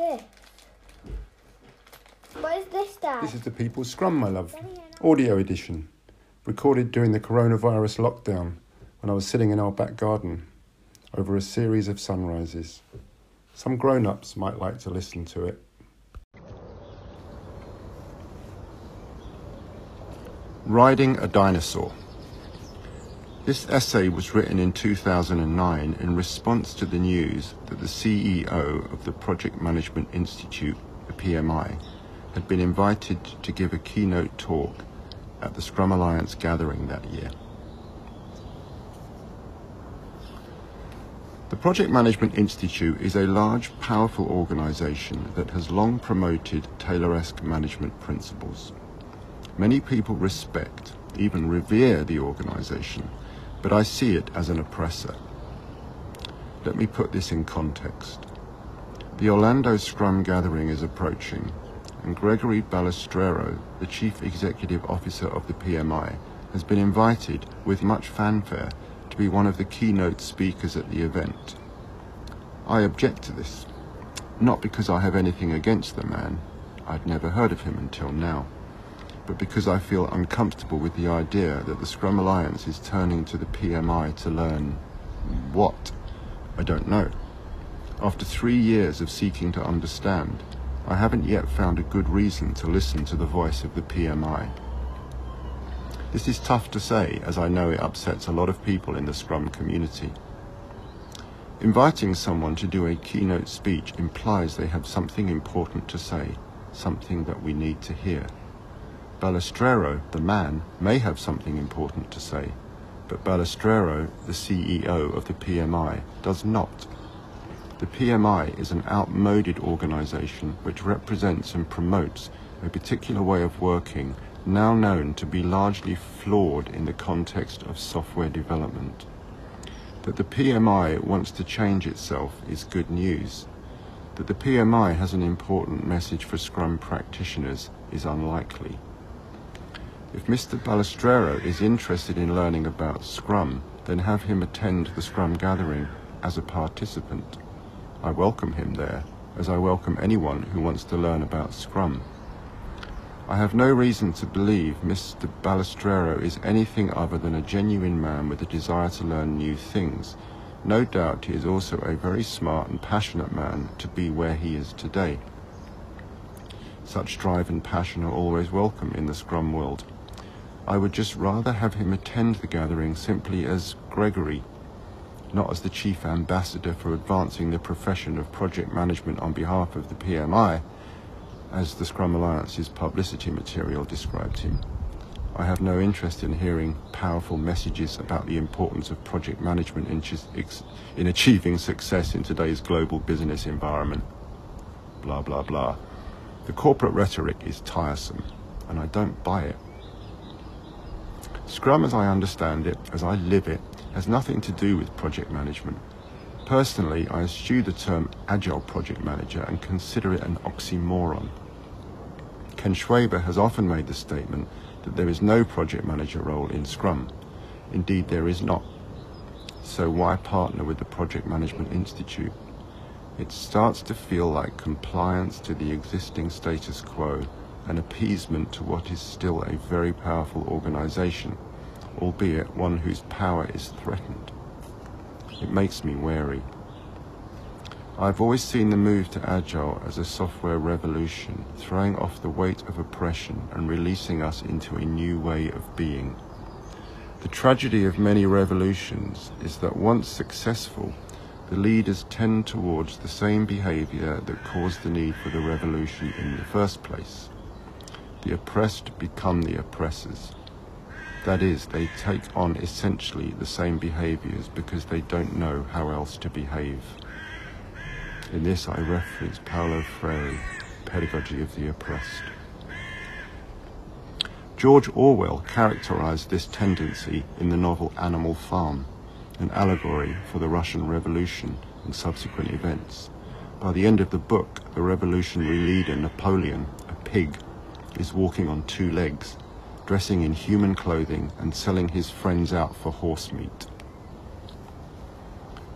this? What is this, Dad? This is the People's Scrum, my love. Audio edition. Recorded during the coronavirus lockdown when I was sitting in our back garden over a series of sunrises. Some grown ups might like to listen to it. Riding a Dinosaur. This essay was written in 2009 in response to the news that the CEO of the Project Management Institute, the PMI, had been invited to give a keynote talk at the Scrum Alliance gathering that year. The Project Management Institute is a large, powerful organization that has long promoted Tayloresque management principles. Many people respect, even revere the organization, but I see it as an oppressor. Let me put this in context. The Orlando Scrum Gathering is approaching, and Gregory Balestrero, the Chief Executive Officer of the PMI, has been invited, with much fanfare, to be one of the keynote speakers at the event. I object to this, not because I have anything against the man, I'd never heard of him until now, but because I feel uncomfortable with the idea that the Scrum Alliance is turning to the PMI to learn what? I don't know. After three years of seeking to understand, I haven't yet found a good reason to listen to the voice of the PMI. This is tough to say, as I know it upsets a lot of people in the Scrum community. Inviting someone to do a keynote speech implies they have something important to say, something that we need to hear. Balestrero, the man, may have something important to say, but Balestrero, the CEO of the PMI, does not. The PMI is an outmoded organization which represents and promotes a particular way of working now known to be largely flawed in the context of software development. That the PMI wants to change itself is good news. That the PMI has an important message for Scrum practitioners is unlikely. If Mr. Balestrero is interested in learning about Scrum, then have him attend the Scrum gathering as a participant. I welcome him there, as I welcome anyone who wants to learn about Scrum. I have no reason to believe Mr. Balestrero is anything other than a genuine man with a desire to learn new things. No doubt he is also a very smart and passionate man to be where he is today. Such drive and passion are always welcome in the Scrum world. I would just rather have him attend the gathering simply as Gregory, not as the chief ambassador for advancing the profession of project management on behalf of the PMI, as the Scrum Alliance's publicity material described him. I have no interest in hearing powerful messages about the importance of project management in, in achieving success in today's global business environment. Blah, blah, blah. The corporate rhetoric is tiresome, and I don't buy it. Scrum, as I understand it, as I live it, has nothing to do with project management. Personally, I eschew the term agile project manager and consider it an oxymoron. Ken Schwaber has often made the statement that there is no project manager role in Scrum. Indeed, there is not. So why partner with the Project Management Institute? It starts to feel like compliance to the existing status quo and appeasement to what is still a very powerful organization, albeit one whose power is threatened. It makes me wary. I've always seen the move to Agile as a software revolution, throwing off the weight of oppression and releasing us into a new way of being. The tragedy of many revolutions is that once successful, the leaders tend towards the same behavior that caused the need for the revolution in the first place. The oppressed become the oppressors. That is, they take on essentially the same behaviors because they don't know how else to behave. In this I reference Paulo Freire, Pedagogy of the Oppressed. George Orwell characterized this tendency in the novel Animal Farm, an allegory for the Russian Revolution and subsequent events. By the end of the book, the revolutionary leader Napoleon, a pig, is walking on two legs, dressing in human clothing and selling his friends out for horse meat.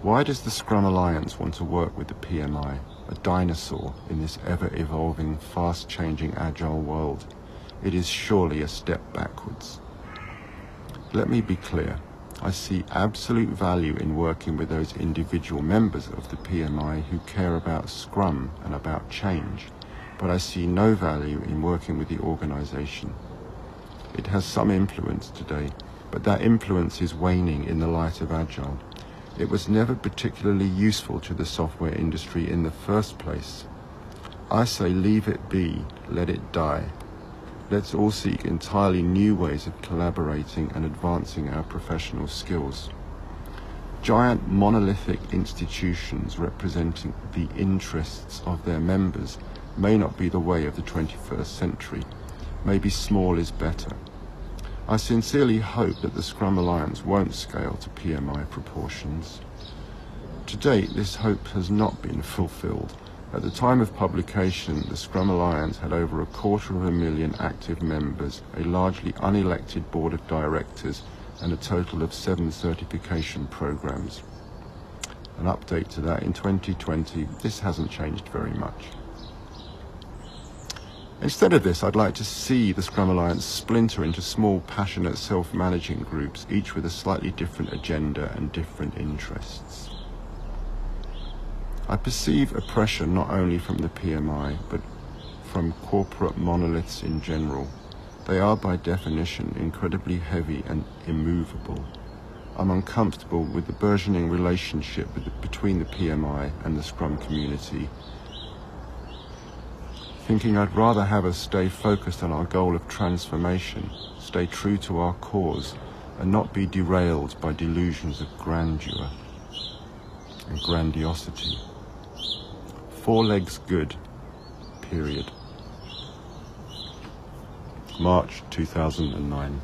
Why does the Scrum Alliance want to work with the PMI? a dinosaur in this ever-evolving, fast-changing, agile world, it is surely a step backwards. Let me be clear. I see absolute value in working with those individual members of the PMI who care about Scrum and about change, but I see no value in working with the organization. It has some influence today, but that influence is waning in the light of Agile. It was never particularly useful to the software industry in the first place. I say leave it be, let it die. Let's all seek entirely new ways of collaborating and advancing our professional skills. Giant monolithic institutions representing the interests of their members may not be the way of the 21st century. Maybe small is better. I sincerely hope that the Scrum Alliance won't scale to PMI proportions. To date, this hope has not been fulfilled. At the time of publication, the Scrum Alliance had over a quarter of a million active members, a largely unelected board of directors, and a total of seven certification programs. An update to that in 2020, this hasn't changed very much. Instead of this, I'd like to see the Scrum Alliance splinter into small, passionate, self-managing groups, each with a slightly different agenda and different interests. I perceive oppression not only from the PMI, but from corporate monoliths in general. They are by definition incredibly heavy and immovable. I'm uncomfortable with the burgeoning relationship between the PMI and the Scrum community, thinking I'd rather have us stay focused on our goal of transformation, stay true to our cause, and not be derailed by delusions of grandeur and grandiosity. Four legs good. Period. March 2009.